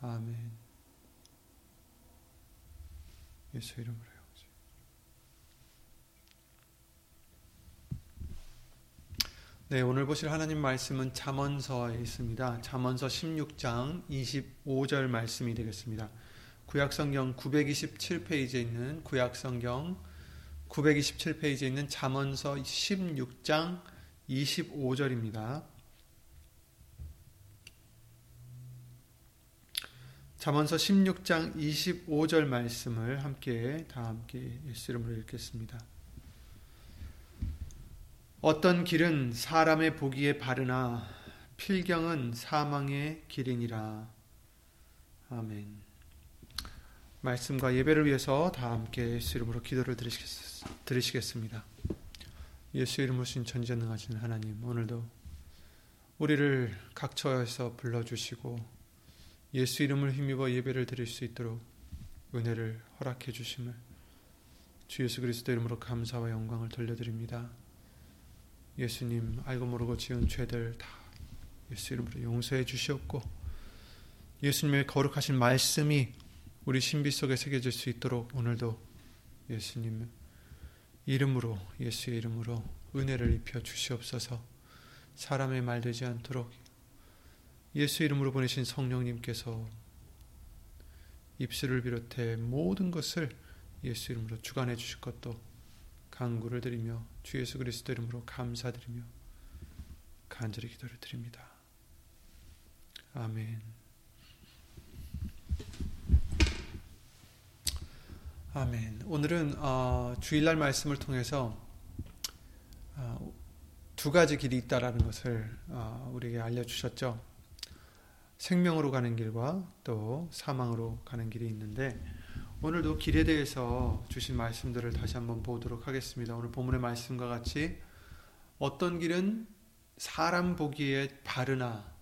아멘. 예수 이름으로요. 네, 오늘 보실 하나님 말씀은 잠언서에 있습니다. 잠언서 16장 25절 말씀이 되겠습니다. 구약성경 927페이지에 있는 구약성경 927페이지에 있는 잠언서 16장 25절입니다. 잠언서 16장 25절 말씀을 함께 다 함께 예수 이름으로 읽겠습니다. 어떤 길은 사람의 보기에 바르나 필경은 사망의 길이니라. 아멘. 말씀과 예배를 위해서 다 함께 예수 이름으로 기도를 드리시겠 습니다. 예수 이름으로 신 전지전능하신 하나님 오늘도 우리를 각처에서 불러주시고 예수 이름을 힘입어 예배를 드릴 수 있도록 은혜를 허락해 주심을 주 예수 그리스도 이름으로 감사와 영광을 돌려드립니다. 예수님 알고 모르고 지은 죄들 다 예수 이름으로 용서해 주시옵고 예수님의 거룩하신 말씀이 우리 신비 속에 새겨질 수 있도록 오늘도 예수님 이름으로 예수의 이름으로 은혜를 입혀 주시옵소서 사람의 말 되지 않도록 예수 이름으로 보내신 성령님께서 입술을 비롯해 모든 것을 예수 이름으로 주관해 주실 것도 간구를 드리며 주 예수 그리스도 이름으로 감사드리며 간절히 기도를 드립니다. 아멘. 아멘. 오늘은 어, 주일날 말씀을 통해서 어, 두 가지 길이 있다라는 것을 어, 우리에게 알려주셨죠. 생명으로 가는 길과 또 사망으로 가는 길이 있는데 오늘도 길에 대해서 주신 말씀들을 다시 한번 보도록 하겠습니다. 오늘 본문의 말씀과 같이 어떤 길은 사람 보기에 바르나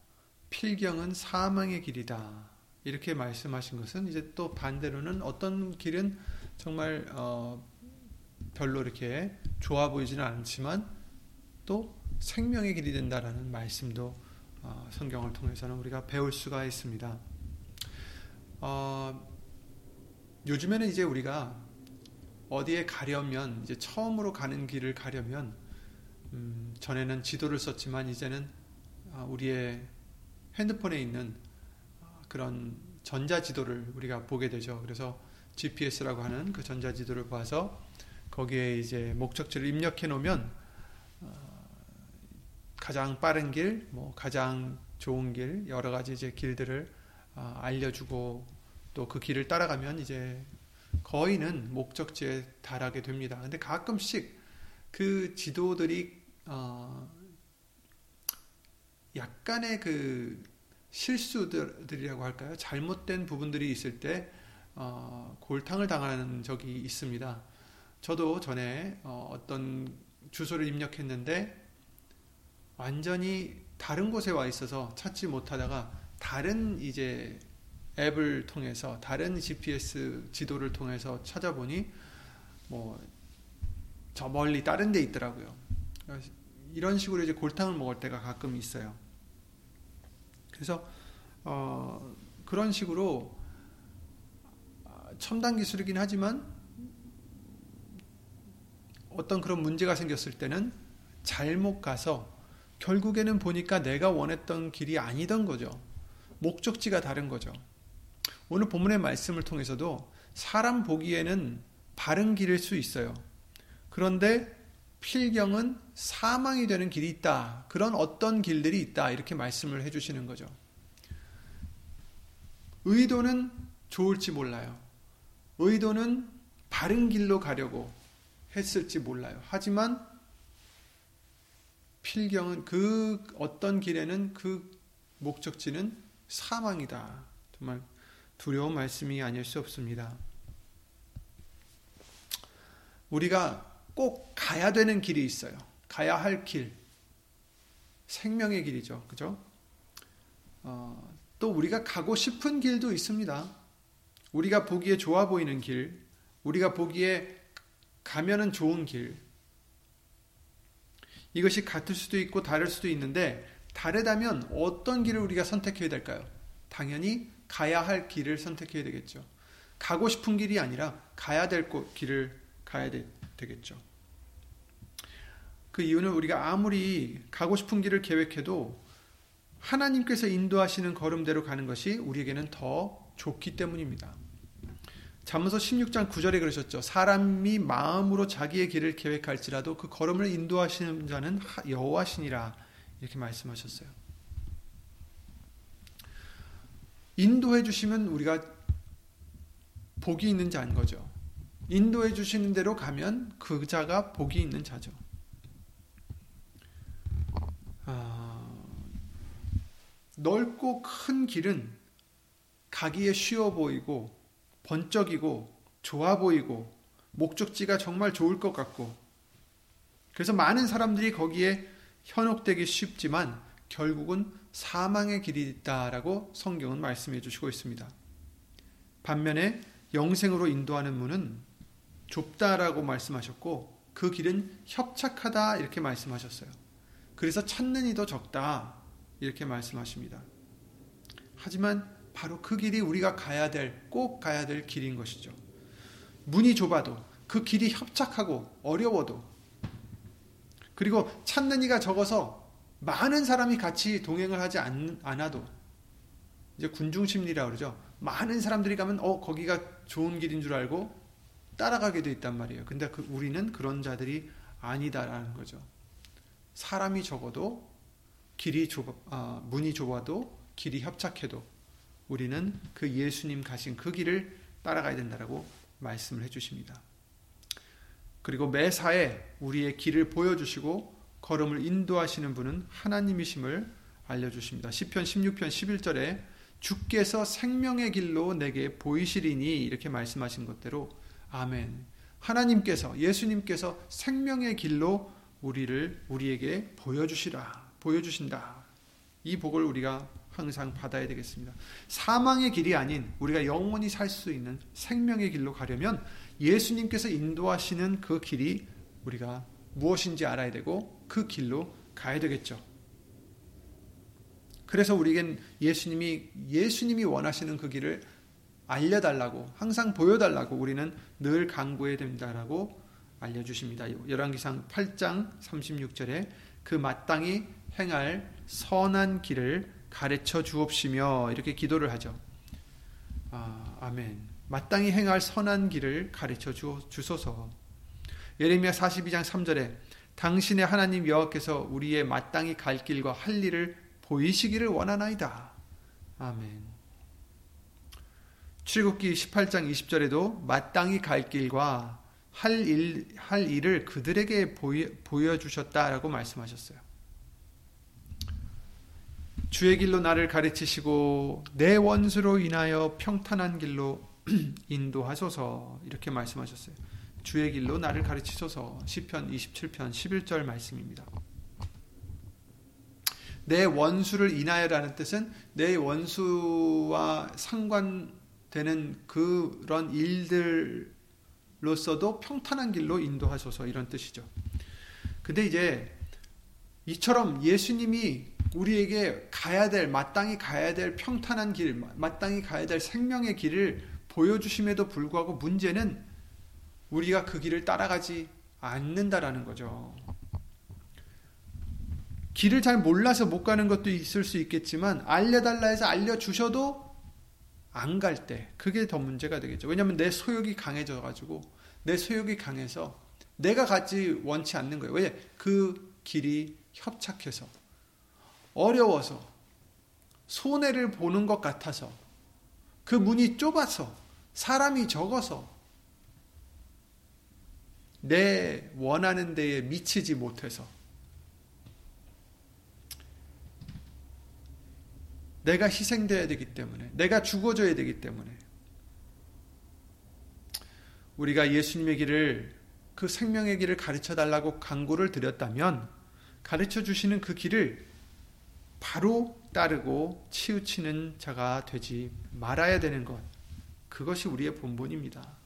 필경은 사망의 길이다. 이렇게 말씀하신 것은 이제 또 반대로는 어떤 길은 정말 어 별로 이렇게 좋아 보이지는 않지만 또 생명의 길이 된다라는 말씀도 어, 성경을 통해서는 우리가 배울 수가 있습니다. 어, 요즘에는 이제 우리가 어디에 가려면 이제 처음으로 가는 길을 가려면 음, 전에는 지도를 썼지만 이제는 아, 우리의 핸드폰에 있는 아, 그런 전자 지도를 우리가 보게 되죠. 그래서 GPS라고 하는 그 전자 지도를 봐서 거기에 이제 목적지를 입력해 놓으면 가장 빠른 길, 뭐 가장 좋은 길, 여러 가지 이제 길들을 아, 알려주고 또 그 길을 따라가면 이제 거의는 목적지에 달하게 됩니다. 근데 가끔씩 그 지도들이 어 약간의 그 실수들이라고 할까요? 잘못된 부분들이 있을 때 어, 골탕을 당하는 적이 있습니다. 저도 전에 어, 어떤 주소를 입력했는데 완전히 다른 곳에 와 있어서 찾지 못하다가 다른 이제 앱을 통해서 다른 GPS 지도를 통해서 찾아보니 뭐 저 멀리 다른 데 있더라고요. 이런 식으로 이제 골탕을 먹을 때가 가끔 있어요. 그래서 어 그런 식으로 첨단 기술이긴 하지만 어떤 그런 문제가 생겼을 때는 잘못 가서 결국에는 보니까 내가 원했던 길이 아니던 거죠. 목적지가 다른 거죠. 오늘 본문의 말씀을 통해서도 사람 보기에는 바른 길일 수 있어요. 그런데 필경은 사망이 되는 길이 있다. 그런 어떤 길들이 있다. 이렇게 말씀을 해주시는 거죠. 의도는 좋을지 몰라요. 의도는 바른 길로 가려고 했을지 몰라요. 하지만 필경은 그 어떤 길에는 그 목적지는 사망이다. 정말 두려운 말씀이 아닐 수 없습니다. 우리가 꼭 가야 되는 길이 있어요. 가야 할 길. 생명의 길이죠. 그죠? 어, 또 우리가 가고 싶은 길도 있습니다. 우리가 보기에 좋아 보이는 길, 우리가 보기에 가면은 좋은 길. 이것이 같을 수도 있고 다를 수도 있는데 다르다면 어떤 길을 우리가 선택해야 될까요? 당연히 가야 할 길을 선택해야 되겠죠. 가고 싶은 길이 아니라 가야 될 길을 가야 되, 겠죠. 그 이유는 우리가 아무리 가고 싶은 길을 계획해도 하나님께서 인도하시는 걸음대로 가는 것이 우리에게는 더 좋기 때문입니다. 잠언서 16장 9절에 그러셨죠. 사람이 마음으로 자기의 길을 계획할지라도 그 걸음을 인도하시는 자는 여호와시니라 이렇게 말씀하셨어요. 인도해 주시면 우리가 복이 있는 자인 거죠. 인도해 주시는 대로 가면 그 자가 복이 있는 자죠. 아, 넓고 큰 길은 가기에 쉬워 보이고 번쩍이고 좋아 보이고 목적지가 정말 좋을 것 같고 그래서 많은 사람들이 거기에 현혹되기 쉽지만 결국은 사망의 길이 있다라고 성경은 말씀해 주시고 있습니다. 반면에 영생으로 인도하는 문은 좁다라고 말씀하셨고 그 길은 협착하다 이렇게 말씀하셨어요. 그래서 찾는 이도 적다 이렇게 말씀하십니다. 하지만 바로 그 길이 우리가 가야 될, 꼭 가야 될 길인 것이죠. 문이 좁아도, 그 길이 협착하고 어려워도, 그리고 찾는 이가 적어서 많은 사람이 같이 동행을 하지 않, 아도 이제 군중심리라 그러죠. 많은 사람들이 가면, 어, 거기가 좋은 길인 줄 알고 따라가게 돼 있단 말이에요. 근데 그 우리는 그런 자들이 아니다라는 거죠. 사람이 적어도 길이 좁아, 아, 문이 좁아도 길이 협착해도 우리는 그 예수님 가신 그 길을 따라가야 된다라고 말씀을 해주십니다. 그리고 매사에 우리의 길을 보여주시고 걸음을 인도하시는 분은 하나님이심을 알려주십니다. 10편 16편 11절에 주께서 생명의 길로 내게 보이시리니 이렇게 말씀하신 것대로 아멘. 하나님께서 예수님께서 생명의 길로 우리를 우리에게 보여주시라 보여주신다. 이 복을 우리가 항상 받아야 되겠습니다. 사망의 길이 아닌 우리가 영원히 살 수 있는 생명의 길로 가려면 예수님께서 인도하시는 그 길이 우리가 무엇인지 알아야 되고 그 길로 가야 되겠죠. 그래서 우리겐 예수님이 예수님이 원하시는 그 길을 알려달라고 항상 보여달라고 우리는 늘 강구해야 된다라고 알려주십니다. 열왕기상 8장 36절에 그 마땅히 행할 선한 길을 가르쳐 주옵시며 이렇게 기도를 하죠. 아, 아멘. 마땅히 행할 선한 길을 가르쳐 주소서. 예레미야 42장 3절에 당신의 하나님 여호와께서 우리의 마땅히 갈 길과 할 일을 보이시기를 원하나이다. 아멘. 출국기 18장 20절에도 마땅히 갈 길과 할 일, 할 일을 그들에게 보여, 보여주셨다라고 말씀하셨어요. 주의 길로 나를 가르치시고 내 원수로 인하여 평탄한 길로 인도하소서 이렇게 말씀하셨어요. 주의 길로 나를 가르치소서 시편 27편 11절 말씀입니다. 내 원수를 인하여라는 뜻은 내 원수와 상관되는 그런 일들로서도 평탄한 길로 인도하소서 이런 뜻이죠. 근데 이제 이처럼 예수님이 우리에게 가야 될 마땅히 가야 될 평탄한 길, 마땅히 가야 될 생명의 길을 보여주심에도 불구하고 문제는 우리가 그 길을 따라가지 않는다라는 거죠. 길을 잘 몰라서 못 가는 것도 있을 수 있겠지만 알려달라 해서 알려주셔도 안 갈 때 그게 더 문제가 되겠죠. 왜냐하면 내 소욕이 강해져 가지고 내 소욕이 강해서 내가 가지 원치 않는 거예요. 왜? 그 길이 협착해서 어려워서 손해를 보는 것 같아서 그 문이 좁아서 사람이 적어서 내 원하는 데에 미치지 못해서 내가 희생되어야 되기 때문에 내가 죽어줘야 되기 때문에 우리가 예수님의 길을 그 생명의 길을 가르쳐 달라고 강구를 드렸다면 가르쳐 주시는 그 길을 바로 따르고 치우치는 자가 되지 말아야 되는 것. 그것이 우리의 본분입니다.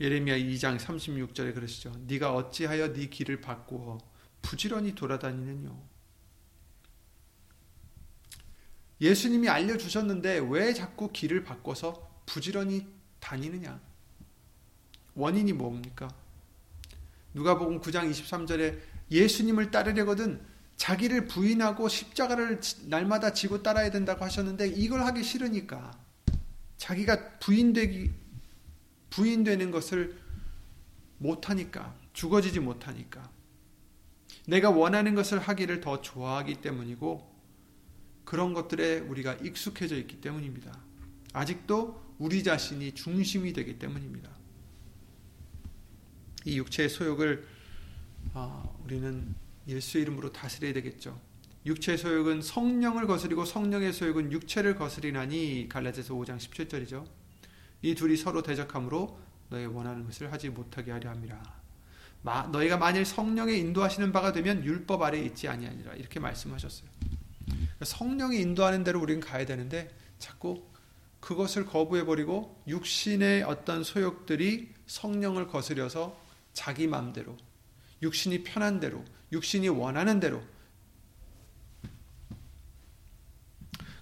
예레미야 2장 36절에 그러시죠. 네가 어찌하여 네 길을 바꾸어 부지런히 돌아다니느뇨. 예수님이 알려주셨는데 왜 자꾸 길을 바꿔서 부지런히 다니느냐? 원인이 뭡니까? 누가복음 9장 23절에 예수님을 따르려거든 자기를 부인하고 십자가를 날마다 지고 따라야 된다고 하셨는데 이걸 하기 싫으니까 자기가 부인되기 부인되는 것을 못하니까 죽어지지 못하니까 내가 원하는 것을 하기를 더 좋아하기 때문이고 그런 것들에 우리가 익숙해져 있기 때문입니다. 아직도 우리 자신이 중심이 되기 때문입니다. 이 육체의 소욕을 어, 우리는 예수의 이름으로 다스려야 되겠죠. 육체의 소욕은 성령을 거스리고 성령의 소욕은 육체를 거스리나니 갈라디아서 5장 17절이죠. 이 둘이 서로 대적함으로 너희 원하는 것을 하지 못하게 하려 함이라. 마, 너희가 만일 성령의 인도하시는 바가 되면 율법 아래 있지 아니하니라 이렇게 말씀하셨어요. 성령이 인도하는 대로 우리는 가야 되는데 자꾸 그것을 거부해 버리고 육신의 어떤 소욕들이 성령을 거스려서 자기 마음대로 육신이 편한 대로 육신이 원하는 대로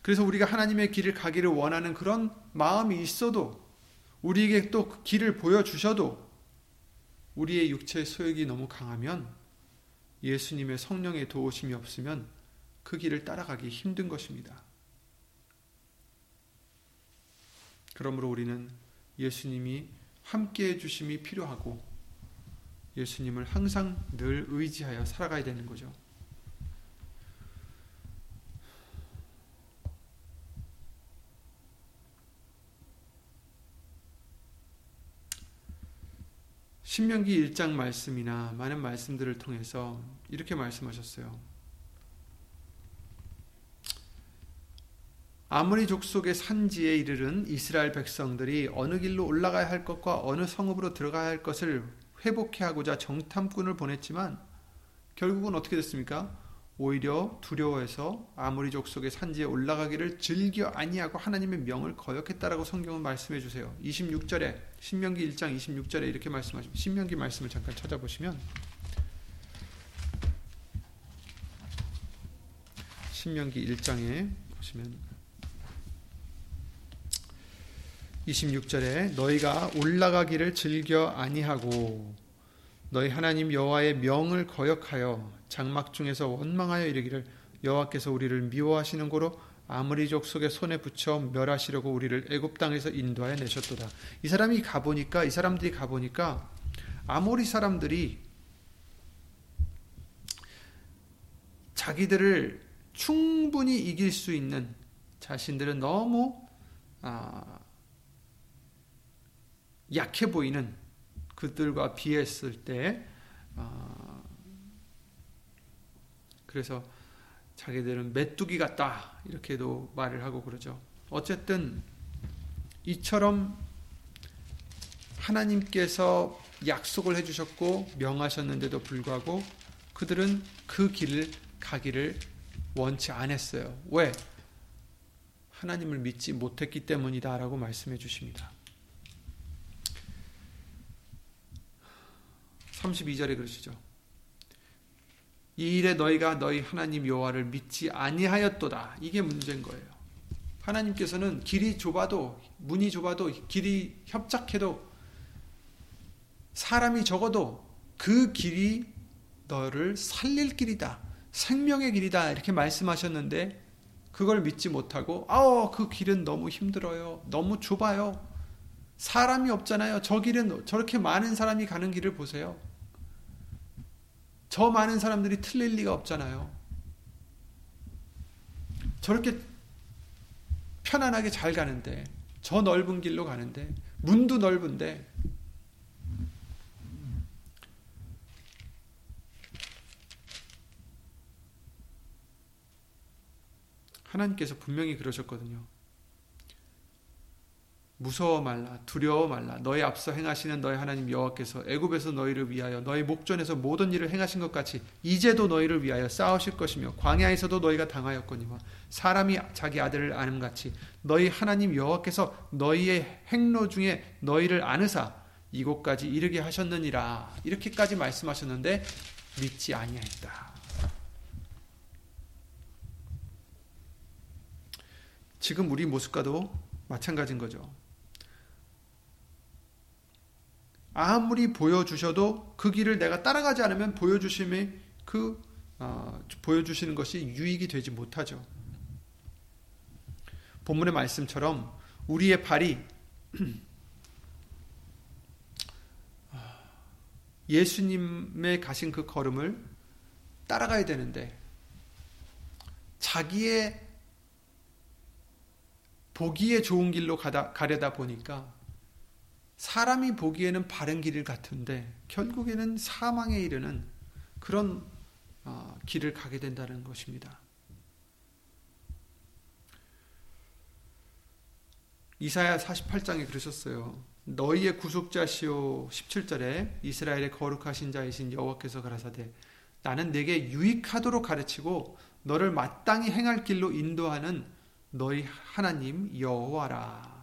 그래서 우리가 하나님의 길을 가기를 원하는 그런 마음이 있어도 우리에게 또 그 길을 보여주셔도 우리의 육체의 소욕이 너무 강하면 예수님의 성령의 도우심이 없으면 그 길을 따라가기 힘든 것입니다. 그러므로 우리는 예수님이 함께 해주심이 필요하고 예수님을 항상 늘 의지하여 살아가야 되는 거죠. 신명기 1장 말씀이나 많은 말씀들을 통해서 이렇게 말씀하셨어요. 아무리 족속의 산지에 이르른 이스라엘 백성들이 어느 길로 올라가야 할 것과 어느 성읍으로 들어가야 할 것을 회복해 하고자 정탐꾼을 보냈지만 결국은 어떻게 됐습니까? 오히려 두려워해서 아무리 족 속의 산지에 올라가기를 즐겨 아니하고 하나님의 명을 거역했다라고 성경은 말씀해 주세요. 26절에 신명기 1장 26절에 이렇게 말씀하십니다. 신명기 말씀을 잠깐 찾아보시면 신명기 1장에 보시면 26절에 너희가 올라가기를 즐겨 아니하고 너희 하나님 여호와의 명을 거역하여 장막 중에서 원망하여 이르기를 여호와께서 우리를 미워하시는 고로 아무리 족속의 손에 붙여 멸하시려고 우리를 애굽 땅에서 인도하여 내셨도다. 이 사람이 가 보니까 이 사람들이 가 보니까 아모리 사람들이 자기들을 충분히 이길 수 있는 자신들은 너무 아, 약해 보이는 그들과 비했을 때 어, 그래서 자기들은 메뚜기 같다 이렇게도 말을 하고 그러죠. 어쨌든 이처럼 하나님께서 약속을 해주셨고 명하셨는데도 불구하고 그들은 그 길을 가기를 원치 않았어요. 왜? 하나님을 믿지 못했기 때문이다라고 말씀해 주십니다. 32절에 그러시죠. 이 일에 너희가 너희 하나님 여호와를 믿지 아니하였도다. 이게 문제인 거예요. 하나님께서는 길이 좁아도 문이 좁아도 길이 협착해도 사람이 적어도 그 길이 너를 살릴 길이다. 생명의 길이다 이렇게 말씀하셨는데 그걸 믿지 못하고 아우 그 길은 너무 힘들어요. 너무 좁아요. 사람이 없잖아요. 저 길은 저렇게 많은 사람이 가는 길을 보세요. 저 많은 사람들이 틀릴 리가 없잖아요. 저렇게 편안하게 잘 가는데 저 넓은 길로 가는데 문도 넓은데 하나님께서 분명히 그러셨거든요. 무서워 말라 두려워 말라 너희 앞서 행하시는 너희 하나님 여호와께서 애굽에서 너희를 위하여 너희 목전에서 모든 일을 행하신 것 같이 이제도 너희를 위하여 싸우실 것이며 광야에서도 너희가 당하였거니와 사람이 자기 아들을 아는 같이 너희 하나님 여호와께서 너희의 행로 중에 너희를 아느사 이곳까지 이르게 하셨느니라 이렇게까지 말씀하셨는데 믿지 아니하였다. 지금 우리 모습과도 마찬가지인 거죠. 아무리 보여주셔도 그 길을 내가 따라가지 않으면 보여주심이 그 어, 보여주시는 것이 유익이 되지 못하죠. 본문의 말씀처럼 우리의 발이 예수님의 가신 그 걸음을 따라가야 되는데 자기의 보기에 좋은 길로 가다, 가려다 보니까 사람이 보기에는 바른 길 같은데 결국에는 사망에 이르는 그런 어, 길을 가게 된다는 것입니다. 이사야 48장에 그러셨어요. 너희의 구속자시오 17절에 이스라엘의 거룩하신 자이신 여호와께서 가라사대 나는 내게 유익하도록 가르치고 너를 마땅히 행할 길로 인도하는 너희 하나님 여호와라.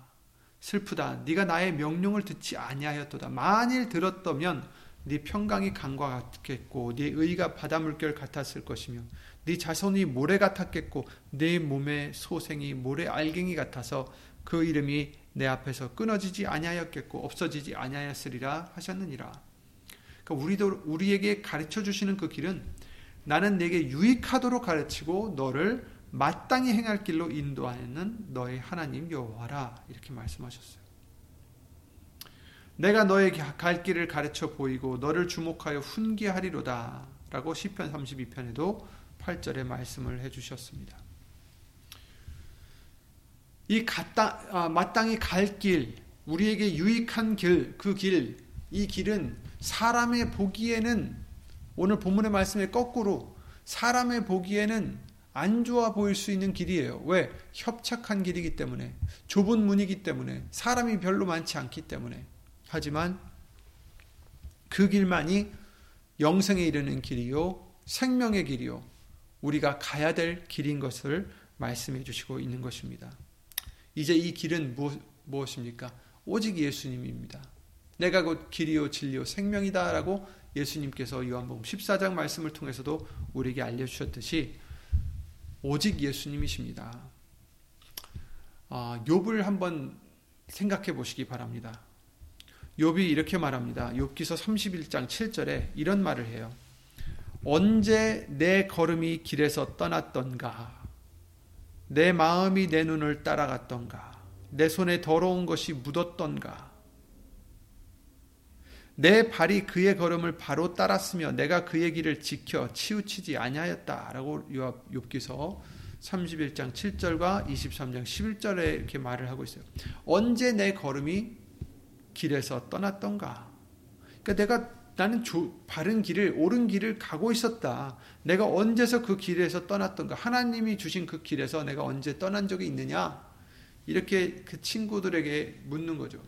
슬프다. 네가 나의 명령을 듣지 아니하였도다. 만일 들었다면 네 평강이 강과 같겠고 네 의가 바다 물결 같았을 것이며 네 자손이 모래 같았겠고 네 몸의 소생이 모래 알갱이 같아서 그 이름이 내 앞에서 끊어지지 아니하였겠고 없어지지 아니하였으리라 하셨느니라. 그러니까 우리도 우리에게 가르쳐 주시는 그 길은 나는 내게 유익하도록 가르치고 너를 마땅히 행할 길로 인도하는 너의 하나님 여호와라 이렇게 말씀하셨어요. 내가 너의 갈 길을 가르쳐 보이고 너를 주목하여 훈계하리로다 라고 시편 32편에도 8절에 말씀을 해 주셨습니다. 이 갔다, 아, 마땅히 갈 길, 우리에게 유익한 길, 그 길, 이 길은 사람의 보기에는 오늘 본문의 말씀에 거꾸로 사람의 보기에는 안 좋아 보일 수 있는 길이에요. 왜? 협착한 길이기 때문에, 좁은 문이기 때문에, 사람이 별로 많지 않기 때문에. 하지만 그 길만이 영생에 이르는 길이요, 생명의 길이요, 우리가 가야 될 길인 것을 말씀해 주시고 있는 것입니다. 이제 이 길은 무엇입니까? 오직 예수님입니다. 내가 곧 길이요, 진리요, 생명이다라고 예수님께서 요한복음 14장 말씀을 통해서도 우리에게 알려주셨듯이 오직 예수님이십니다. 아, 욥을 한번 생각해 보시기 바랍니다. 욥이 이렇게 말합니다. 욥기서 31장 7절에 이런 말을 해요. 언제 내 걸음이 길에서 떠났던가 내 마음이 내 눈을 따라갔던가 내 손에 더러운 것이 묻었던가 내 발이 그의 걸음을 바로 따랐으며 내가 그의 길을 지켜 치우치지 아니하였다라고 욥기서 31장 7절과 23장 11절에 이렇게 말을 하고 있어요. 언제 내 걸음이 길에서 떠났던가? 그러니까 내가 나는 조, 바른 길을 옳은 길을 가고 있었다. 내가 언제서 그 길에서 떠났던가? 하나님이 주신 그 길에서 내가 언제 떠난 적이 있느냐? 이렇게 그 친구들에게 묻는 거죠.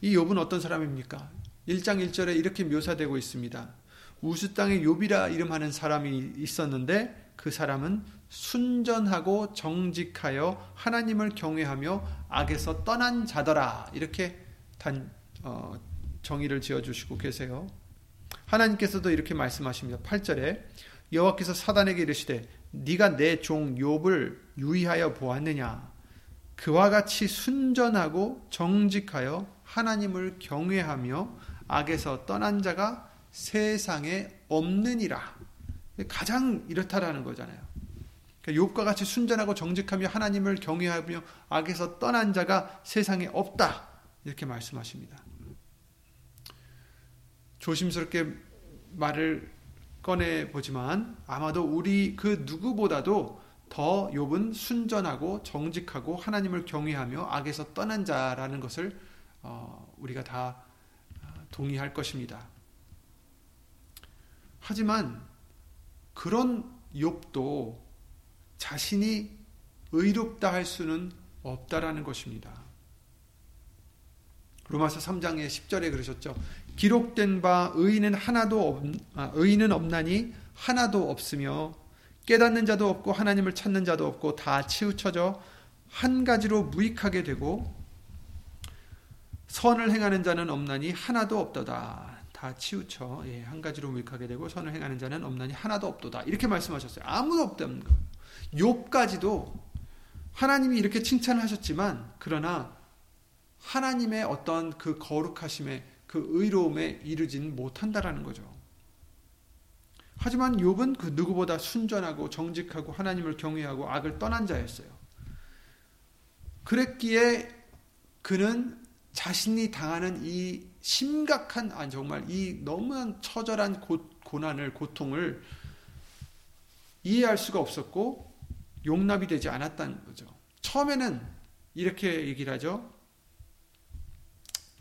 이 욥은 어떤 사람입니까? 1장 1절에 이렇게 묘사되고 있습니다. 우스 땅에 욥이라 이름하는 사람이 있었는데 그 사람은 순전하고 정직하여 하나님을 경외하며 악에서 떠난 자더라. 이렇게 단 어, 정의를 지어 주시고 계세요. 하나님께서도 이렇게 말씀하십니다. 8절에 여호와께서 사단에게 이르시되 네가 내 종 욥을 유의하여 보았느냐 그와 같이 순전하고 정직하여 하나님을 경외하며 악에서 떠난 자가 세상에 없느니라. 가장 이렇다라는 거잖아요. 그러니까 같이 순전하고 정직하며 하나님을 경외하며 악에서 떠난 자가 세상에 없다. 이렇게 말씀하십니다. 조심스럽게 말을 꺼내 보지만 아마도 우리 그 누구보다도 더 욥은 순전하고 정직하고 하나님을 경외하며 악에서 떠난 자라는 것을 어, 우리가 다 동의할 것입니다. 하지만 그런 욥도 자신이 의롭다 할 수는 없다라는 것입니다. 로마서 3장의 10절에 그러셨죠. 기록된 바 의인은 하나도 없, 아, 의인은 없나니 하나도 없으며 깨닫는 자도 없고 하나님을 찾는 자도 없고 다 치우쳐져 한 가지로 무익하게 되고 선을 행하는 자는 없나니 하나도 없도다. 다 치우쳐 예, 한 가지로 무익하게 되고 선을 행하는 자는 없나니 하나도 없도다. 이렇게 말씀하셨어요. 아무도 없다는 거. 욥까지도 하나님이 이렇게 칭찬하셨지만 그러나 하나님의 어떤 그 거룩하심에 그 의로움에 이르진 못한다라는 거죠. 하지만 욥은 그 누구보다 순전하고 정직하고 하나님을 경외하고 악을 떠난 자였어요. 그랬기에 그는 자신이 당하는 이 심각한 아 정말 이 너무한 처절한 고, 고난을 고통을 이해할 수가 없었고 용납이 되지 않았다는 거죠. 처음에는 이렇게 얘기를 하죠.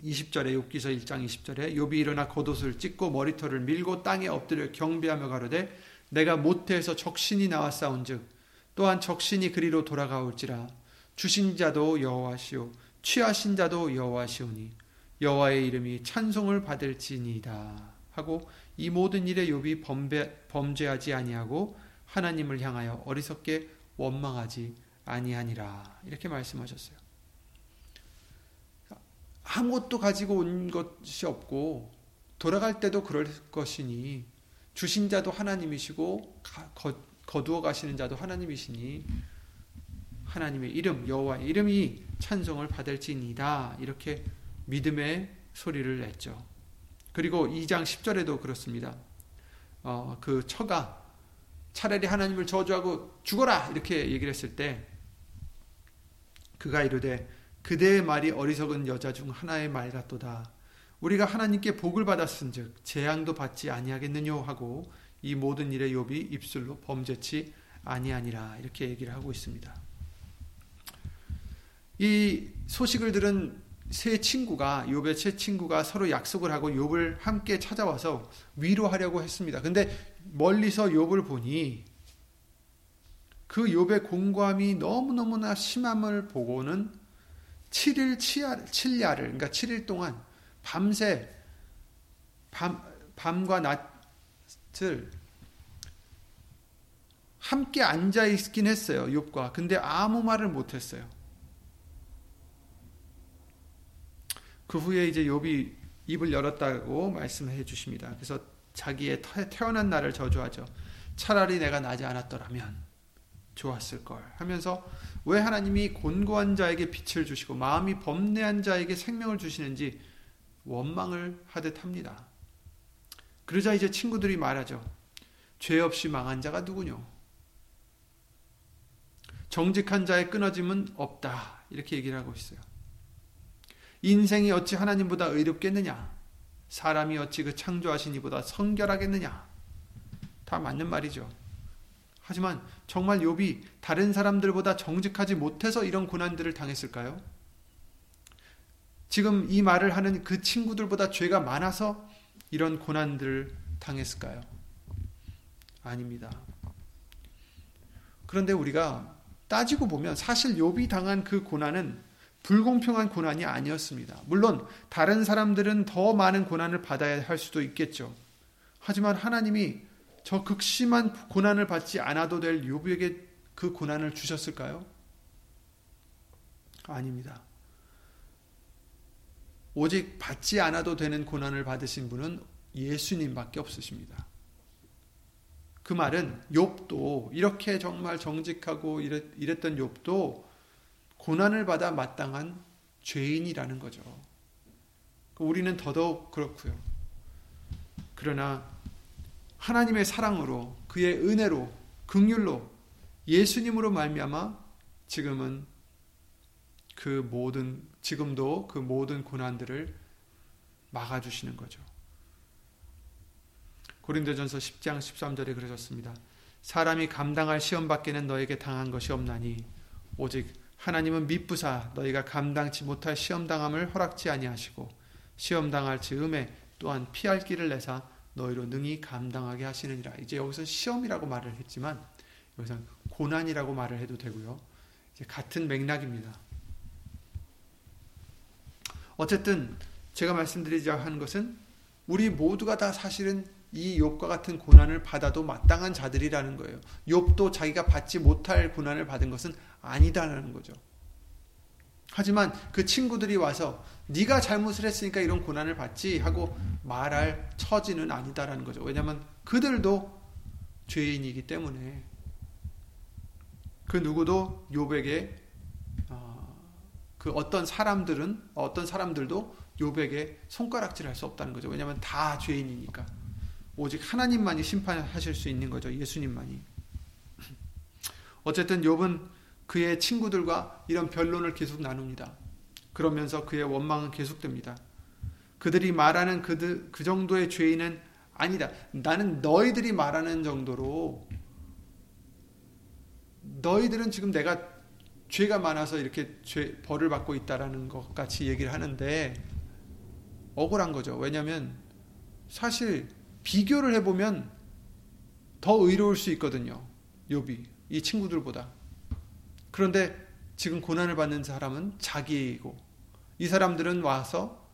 20절에 욥기서 1장 20절에 욥이 일어나 겉옷을 찢고 머리털을 밀고 땅에 엎드려 경배하며 가로되 내가 모태에서 적신이 싸운즉 또한 적신이 그리로 돌아가올지라 주신 자도 여호와시오 취하신 자도 여호와시오니 여호와의 이름이 찬송을 받을지니이다 하고 이 모든 일에 욥이 범죄, 범죄하지 아니하고 하나님을 향하여 어리석게 원망하지 아니하니라 이렇게 말씀하셨어요. 아무것도 가지고 온 것이 없고 돌아갈 때도 그럴 것이니 주신 자도 하나님이시고 거두어 가시는 자도 하나님이시니 하나님의 이름 여호와의 이름이 찬송을 받을지니다 이렇게 믿음의 소리를 냈죠. 그리고 2장 10절에도 그렇습니다. 어, 그 처가 차라리 하나님을 저주하고 죽어라 이렇게 얘기를 했을 때 그가 이르되 그대의 말이 어리석은 여자 중 하나의 말 같도다. 우리가 하나님께 복을 받았은즉 재앙도 받지 아니하겠느뇨 하고 이 모든 일에 욥이 입술로 범죄치 아니하니라 이렇게 얘기를 하고 있습니다. 이 소식을 들은 세 친구가 욥의 세 친구가 서로 약속을 하고 욥을 함께 찾아와서 위로하려고 했습니다. 근데 멀리서 욥을 보니 그 욥의 공고함이 너무너무나 심함을 보고는 7일 7야를 그러니까 7일 동안 밤새 밤, 밤과 낮을 함께 앉아 있긴 했어요. 욥과. 근데 아무 말을 못 했어요. 그 후에 이제 욥이 입을 열었다고 말씀해 주십니다. 그래서 자기의 태어난 날을 저주하죠. 차라리 내가 나지 않았더라면 좋았을 걸 하면서 왜 하나님이 곤고한 자에게 빛을 주시고 마음이 범례한 자에게 생명을 주시는지 원망을 하듯 합니다. 그러자 이제 친구들이 말하죠. 죄 없이 망한 자가 누구뇨? 정직한 자의 끊어짐은 없다. 이렇게 얘기를 하고 있어요. 인생이 어찌 하나님보다 의롭겠느냐? 사람이 어찌 그 창조하신 이보다 성결하겠느냐? 다 맞는 말이죠. 하지만 정말 욥이 다른 사람들보다 정직하지 못해서 이런 고난들을 당했을까요? 지금 이 말을 하는 그 친구들보다 죄가 많아서 이런 고난들을 당했을까요? 아닙니다. 그런데 우리가 따지고 보면 사실 욥이 당한 그 고난은 불공평한 고난이 아니었습니다. 물론 다른 사람들은 더 많은 고난을 받아야 할 수도 있겠죠. 하지만 하나님이 저 극심한 고난을 받지 않아도 될 요부에게 그 고난을 주셨을까요? 아닙니다. 오직 받지 않아도 되는 고난을 받으신 분은 예수님밖에 없으십니다. 그 말은 욥도 이렇게 정말 정직하고 이랬, 던 욥도 고난을 받아 마땅한 죄인이라는 거죠. 우리는 더더욱 그렇고요. 그러나 하나님의 사랑으로 그의 은혜로 극률로 예수님으로 말미암아 지금은 그 모든 지금도 그 모든 고난들을 막아 주시는 거죠. 고린도전서 10장 13절에 그러셨습니다. 사람이 감당할 시험 밖에는 너에게 당한 것이 없나니 오직 하나님은 미쁘사 너희가 감당치 못할 시험 당함을 허락지 아니하시고 시험 당할 즈음에 또한 피할 길을 내사 너희로 능히 감당하게 하시느니라. 이제 여기서 시험이라고 말을 했지만 여기서 고난이라고 말을 해도 되고요. 이제 같은 맥락입니다. 어쨌든 제가 말씀드리자 하는 것은 우리 모두가 다 사실은 이 욥과 같은 고난을 받아도 마땅한 자들이라는 거예요. 욥도 자기가 받지 못할 고난을 받은 것은 아니다라는 거죠. 하지만 그 친구들이 와서 네가 잘못을 했으니까 이런 고난을 받지 하고 말할 처지는 아니다라는 거죠. 왜냐하면 그들도 죄인이기 때문에 그 누구도 욥에게 어, 그 어떤 사람들은 어떤 사람들도 욥에게 손가락질할 수 없다는 거죠. 왜냐하면 다 죄인이니까 오직 하나님만이 심판하실 수 있는 거죠. 예수님만이. 어쨌든 욥은 그의 친구들과 이런 변론을 계속 나눕니다. 그러면서 그의 원망은 계속됩니다. 그들이 말하는 그, 그 정도의 죄인은 아니다. 나는 너희들이 말하는 정도로 너희들은 지금 내가 죄가 많아서 이렇게 죄, 벌을 받고 있다라는 것 같이 얘기를 하는데 억울한 거죠. 왜냐하면 사실 비교를 해보면 더 의로울 수 있거든요. 욥이 이 친구들보다. 그런데 지금 고난을 받는 사람은 자기이고 이 사람들은 와서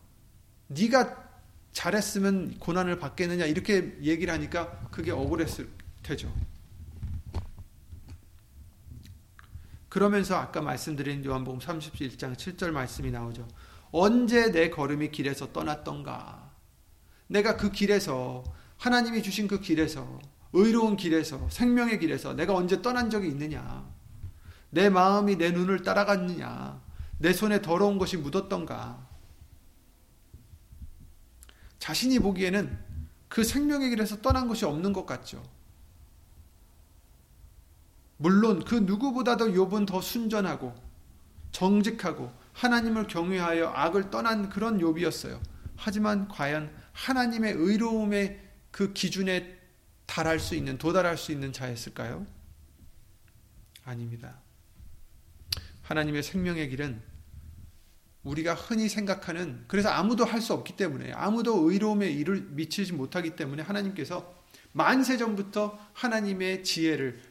네가 잘했으면 고난을 받겠느냐 이렇게 얘기를 하니까 그게 억울했을 테죠. 그러면서 아까 말씀드린 요한복음 31장 7절 말씀이 나오죠. 언제 내 걸음이 길에서 떠났던가? 내가 그 길에서 하나님이 주신 그 길에서 의로운 길에서 생명의 길에서 내가 언제 떠난 적이 있느냐? 내 마음이 내 눈을 따라갔느냐? 내 손에 더러운 것이 묻었던가? 자신이 보기에는 그 생명의 길에서 떠난 것이 없는 것 같죠. 물론 그 누구보다도 욥은 더 순전하고 정직하고 하나님을 경외하여 악을 떠난 그런 욥이었어요. 하지만 과연 하나님의 의로움의 그 기준에 달할 수 있는 도달할 수 있는 자였을까요? 아닙니다. 하나님의 생명의 길은 우리가 흔히 생각하는 그래서 아무도 할 수 없기 때문에 아무도 의로움에 이를 미치지 못하기 때문에 하나님께서 만세 전부터 하나님의 지혜를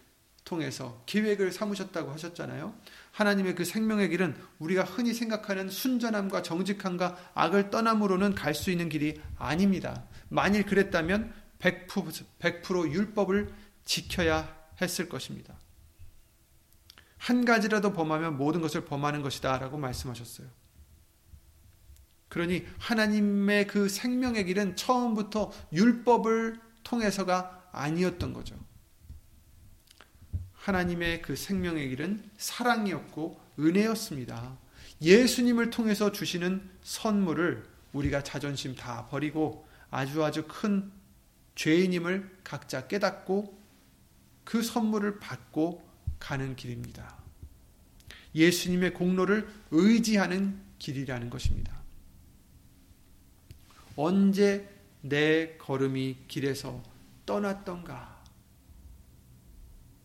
통해서 계획을 삼으셨다고 하셨잖아요. 하나님의 그 생명의 길은 우리가 흔히 생각하는 순전함과 정직함과 악을 떠남으로는 갈 수 있는 길이 아닙니다. 만일 그랬다면 100%, 100% 율법을 지켜야 했을 것입니다. 한 가지라도 범하면 모든 것을 범하는 것이다 라고 말씀하셨어요. 그러니 하나님의 그 생명의 길은 처음부터 율법을 통해서가 아니었던 거죠. 하나님의 그 생명의 길은 사랑이었고 은혜였습니다. 예수님을 통해서 주시는 선물을 우리가 자존심 다 버리고 아주 아주 큰 죄인임을 각자 깨닫고 그 선물을 받고 가는 길입니다. 예수님의 공로를 의지하는 길이라는 것입니다. 언제 내 걸음이 길에서 떠났던가?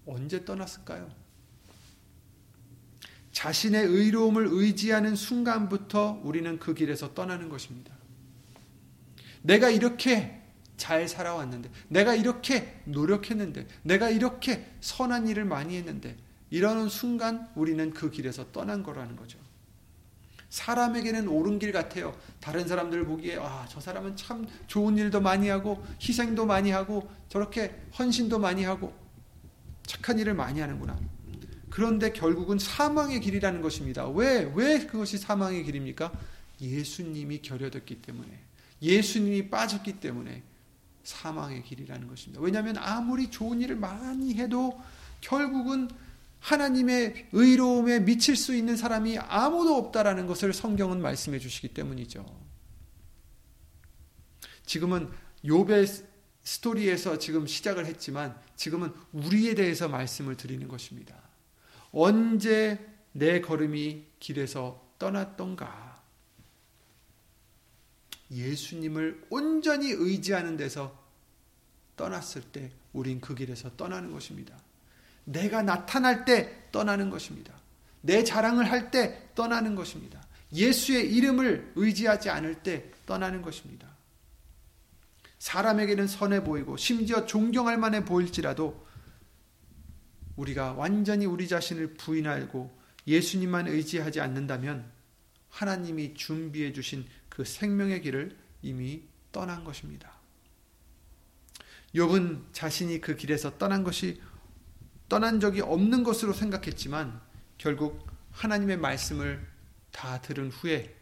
언제 떠났을까요? 자신의 의로움을 의지하는 순간부터 우리는 그 길에서 떠나는 것입니다. 내가 이렇게 잘 살아왔는데, 내가 이렇게 노력했는데, 내가 이렇게 선한 일을 많이 했는데, 이러는 순간 우리는 그 길에서 떠난 거라는 거죠. 사람에게는 옳은 길 같아요. 다른 사람들 보기에, 아, 저 사람은 참 좋은 일도 많이 하고, 희생도 많이 하고, 저렇게 헌신도 많이 하고, 착한 일을 많이 하는구나. 그런데 결국은 사망의 길이라는 것입니다. 왜, 왜 그것이 사망의 길입니까? 예수님이 결여됐기 때문에, 예수님이 빠졌기 때문에 사망의 길이라는 것입니다. 왜냐하면 아무리 좋은 일을 많이 해도 결국은 하나님의 의로움에 미칠 수 있는 사람이 아무도 없다라는 것을 성경은 말씀해 주시기 때문이죠. 지금은 욥의 스토리에서 지금 시작을 했지만 지금은 우리에 대해서 말씀을 드리는 것입니다. 언제 내 걸음이 길에서 떠났던가? 예수님을 온전히 의지하는 데서 떠났을 때 우린 그 길에서 떠나는 것입니다. 내가 나타날 때 떠나는 것입니다. 내 자랑을 할 때 떠나는 것입니다. 예수의 이름을 의지하지 않을 때 떠나는 것입니다. 사람에게는 선해 보이고 심지어 존경할 만해 보일지라도 우리가 완전히 우리 자신을 부인하고 예수님만 의지하지 않는다면 하나님이 준비해 주신 그 생명의 길을 이미 떠난 것입니다. 욥은 자신이 그 길에서 떠난 것이 떠난 적이 없는 것으로 생각했지만 결국 하나님의 말씀을 다 들은 후에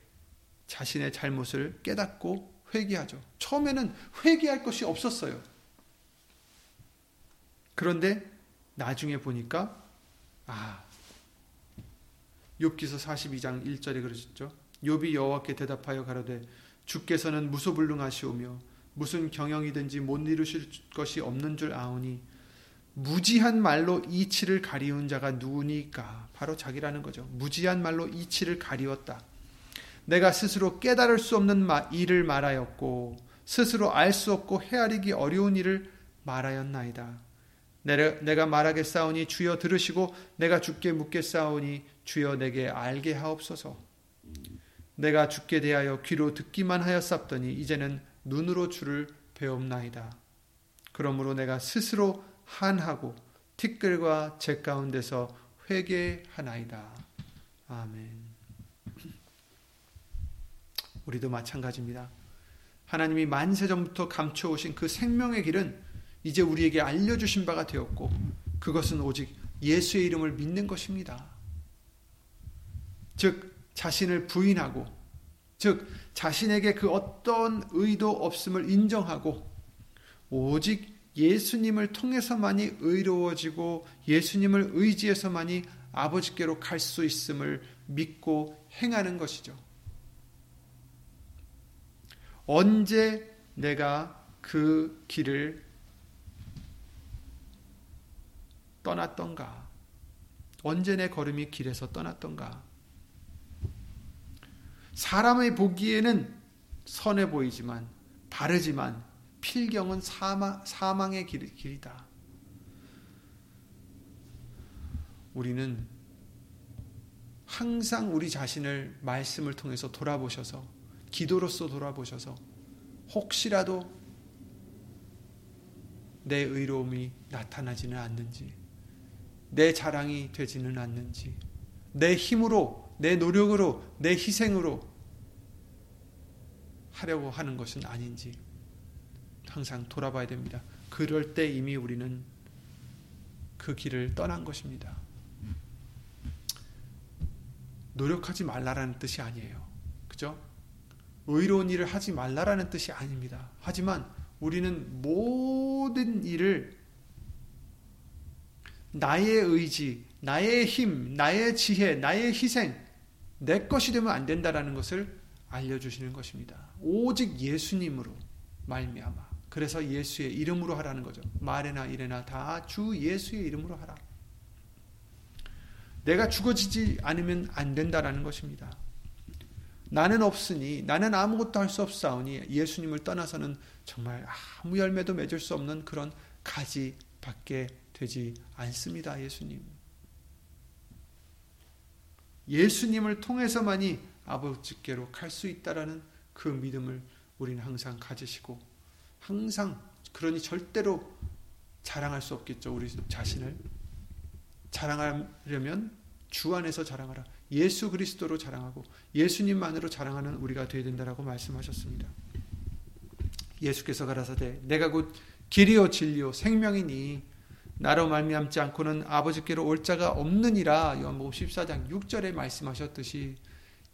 자신의 잘못을 깨닫고 회개하죠. 처음에는 회개할 것이 없었어요. 그런데 나중에 보니까 아 욥기서 42장 1절에 그러셨죠. 욥이 여호와께 대답하여 가로되 주께서는 무소불능하시오며 무슨 경영이든지 못 이루실 것이 없는 줄 아오니 무지한 말로 이치를 가리운 자가 누구니까 바로 자기라는 거죠. 무지한 말로 이치를 가리웠다. 내가 스스로 깨달을 수 없는 일을 말하였고 스스로 알 수 없고 헤아리기 어려운 일을 말하였나이다. 내가 말하겠사오니 주여 들으시고 내가 주께 묻겠사오니 주여 내게 알게 하옵소서. 내가 주께 대하여 귀로 듣기만 하였사더니 이제는 눈으로 주를 배옵나이다. 그러므로 내가 스스로 한하고 티끌과 제 가운데서 회개하나이다. 아멘. 우리도 마찬가지입니다. 하나님이 만세 전부터 감춰오신 그 생명의 길은 이제 우리에게 알려주신 바가 되었고 그것은 오직 예수의 이름을 믿는 것입니다. 즉 자신을 부인하고 즉 자신에게 그 어떤 의도 없음을 인정하고 오직 예수님을 통해서만이 의로워지고 예수님을 의지해서만이 아버지께로 갈 수 있음을 믿고 행하는 것이죠. 언제 내가 그 길을 떠났던가? 언제 내 걸음이 길에서 떠났던가? 사람의 보기에는 선해 보이지만 바르지만 필경은 사망, 사망의 길, 길이다. 우리는 항상 우리 자신을 말씀을 통해서 돌아보셔서 기도로서 돌아보셔서 혹시라도 내 의로움이 나타나지는 않는지, 내 자랑이 되지는 않는지, 내 힘으로, 내 노력으로, 내 희생으로 하려고 하는 것은 아닌지 항상 돌아봐야 됩니다. 그럴 때 이미 우리는 그 길을 떠난 것입니다. 노력하지 말라라는 뜻이 아니에요. 그죠? 의로운 일을 하지 말라라는 뜻이 아닙니다. 하지만 우리는 모든 일을 나의 의지, 나의 힘, 나의 지혜, 나의 희생, 내 것이 되면 안 된다라는 것을 알려주시는 것입니다. 오직 예수님으로 말미암아. 그래서 예수의 이름으로 하라는 거죠. 말에나 이래나 다 주 예수의 이름으로 하라. 내가 죽어지지 않으면 안 된다라는 것입니다. 나는 없으니 나는 아무것도 할 수 없사오니 예수님을 떠나서는 정말 아무 열매도 맺을 수 없는 그런 가지밖에 되지 않습니다. 예수님. 예수님을 통해서만이 아버지께로 갈 수 있다라는 그 믿음을 우리는 항상 가지시고 항상 그러니 절대로 자랑할 수 없겠죠. 우리 자신을 자랑하려면 주 안에서 자랑하라. 예수 그리스도로 자랑하고 예수님만으로 자랑하는 우리가 되어야 된다라고 말씀하셨습니다. 예수께서 가라사대 내가 곧 길이요 진리요 생명이니 나로 말미암지 않고는 아버지께로 올 자가 없느니라 요한복음 14장 6절에 말씀하셨듯이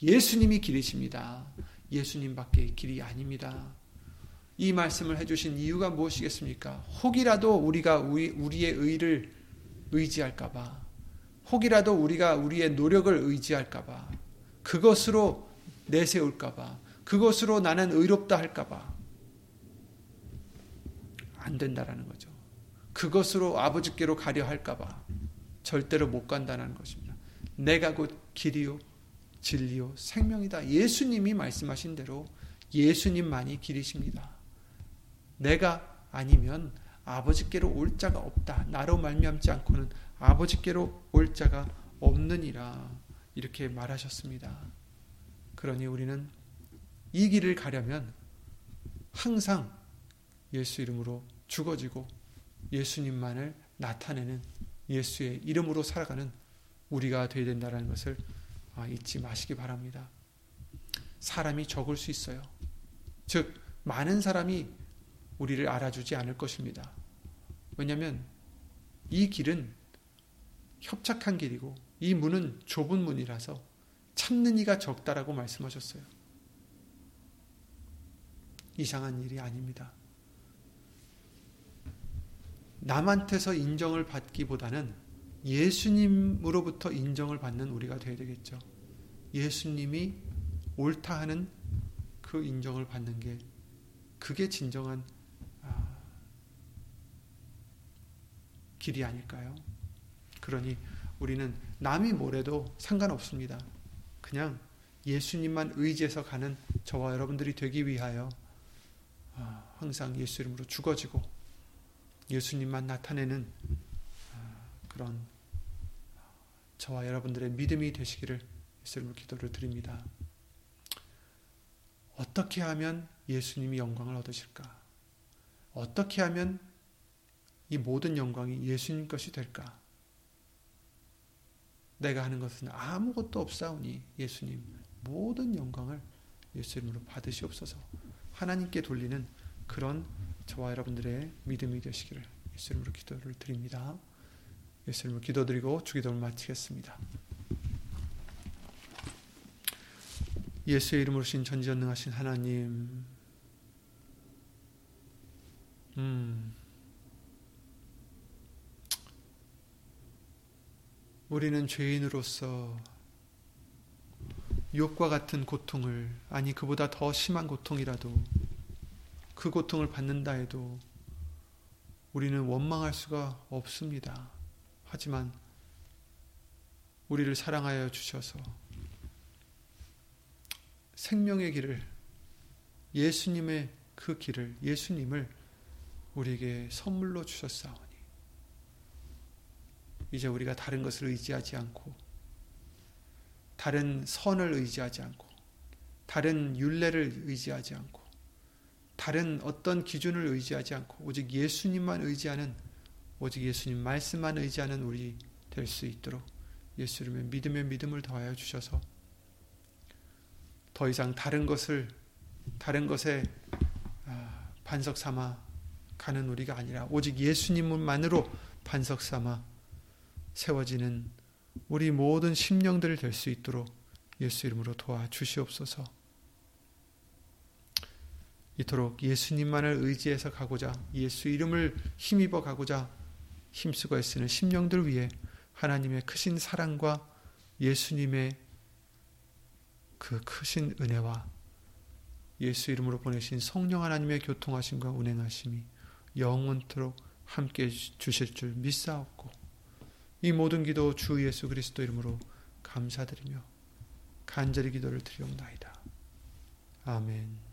예수님이 길이십니다. 예수님밖에 길이 아닙니다. 이 말씀을 해주신 이유가 무엇이겠습니까? 혹이라도 우리가 우리, 우리의 의를 의지할까봐 혹이라도 우리가 우리의 노력을 의지할까봐, 그것으로 내세울까봐, 그것으로 나는 의롭다 할까봐, 안 된다라는 거죠. 그것으로 아버지께로 가려 할까봐 절대로 못 간다는 것입니다. 내가 곧 길이요, 진리요, 생명이다. 예수님이 말씀하신 대로 예수님만이 길이십니다. 내가 아니면 아버지께로 올 자가 없다. 나로 말미암지 않고는 아버지께로 올 자가 없느니라 이렇게 말하셨습니다. 그러니 우리는 이 길을 가려면 항상 예수 이름으로 죽어지고 예수님만을 나타내는 예수의 이름으로 살아가는 우리가 되어야 된다는 것을 아, 잊지 마시기 바랍니다. 사람이 적을 수 있어요. 즉 많은 사람이 우리를 알아주지 않을 것입니다. 왜냐하면 이 길은 협착한 길이고 이 문은 좁은 문이라서 참는 이가 적다라고 말씀하셨어요. 이상한 일이 아닙니다. 남한테서 인정을 받기보다는 예수님으로부터 인정을 받는 우리가 되어야 되겠죠. 예수님이 옳다 하는 그 인정을 받는 게 그게 진정한 아, 길이 아닐까요? 그러니 우리는 남이 뭐래도 상관없습니다. 그냥 예수님만 의지해서 가는 저와 여러분들이 되기 위하여 아, 항상 예수 이름으로 죽어지고 예수님만 나타내는 아, 그런 저와 여러분들의 믿음이 되시기를 예수 이름으로 기도를 드립니다. 어떻게 하면 예수님이 영광을 얻으실까? 어떻게 하면 이 모든 영광이 예수님 것이 될까? 내가 하는 것은 아무것도 없사오니 예수님 모든 영광을 예수 이름으로 받으시옵소서. 하나님께 돌리는 그런 저와 여러분들의 믿음이 되시기를 예수 이름으로 기도를 드립니다. 예수 이름으로 기도드리고 주기도를 마치겠습니다. 예수의 이름으로 신 전지전능하신 하나님 음 우리는 죄인으로서 욕과 같은 고통을 아니 그보다 더 심한 고통이라도 그 고통을 받는다 해도 우리는 원망할 수가 없습니다. 하지만 우리를 사랑하여 주셔서 생명의 길을 예수님의 그 길을 예수님을 우리에게 선물로 주셨사오니 이제 우리가 다른 것을 의지하지 않고 다른 선을 의지하지 않고 다른 윤례를 의지하지 않고 다른 어떤 기준을 의지하지 않고 오직 예수님만 의지하는 오직 예수님 말씀만 의지하는 우리 될 수 있도록 예수 이름의 믿음의 믿음을 더하여 주셔서 더 이상 다른 것을 다른 것에 아, 반석 삼아 가는 우리가 아니라 오직 예수님만으로 반석 삼아 세워지는 우리 모든 심령들을 될 수 있도록 예수 이름으로 도와 주시옵소서. 이토록 예수님만을 의지해서 가고자 예수 이름을 힘입어 가고자 힘쓰고 애쓰는 심령들 위해 하나님의 크신 사랑과 예수님의 그 크신 은혜와 예수 이름으로 보내신 성령 하나님의 교통하심과 운행하심이 영원토록 함께 주실 줄 믿사옵고 이 모든 기도 주 예수 그리스도 이름으로 감사드리며 간절히 기도를 드리옵나이다. 아멘.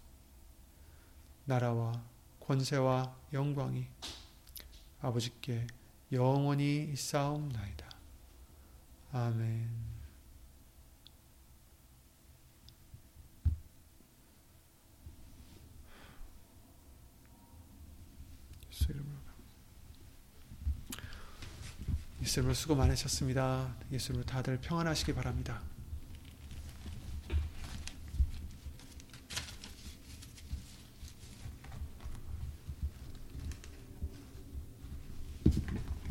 나라와 권세와 영광이 아버지께 영원히 있사옵나이다. 아멘. 예수 이름으로 예수 이름으로 수고 많으셨습니다. 예수 이름으로 다들 평안하시기 바랍니다.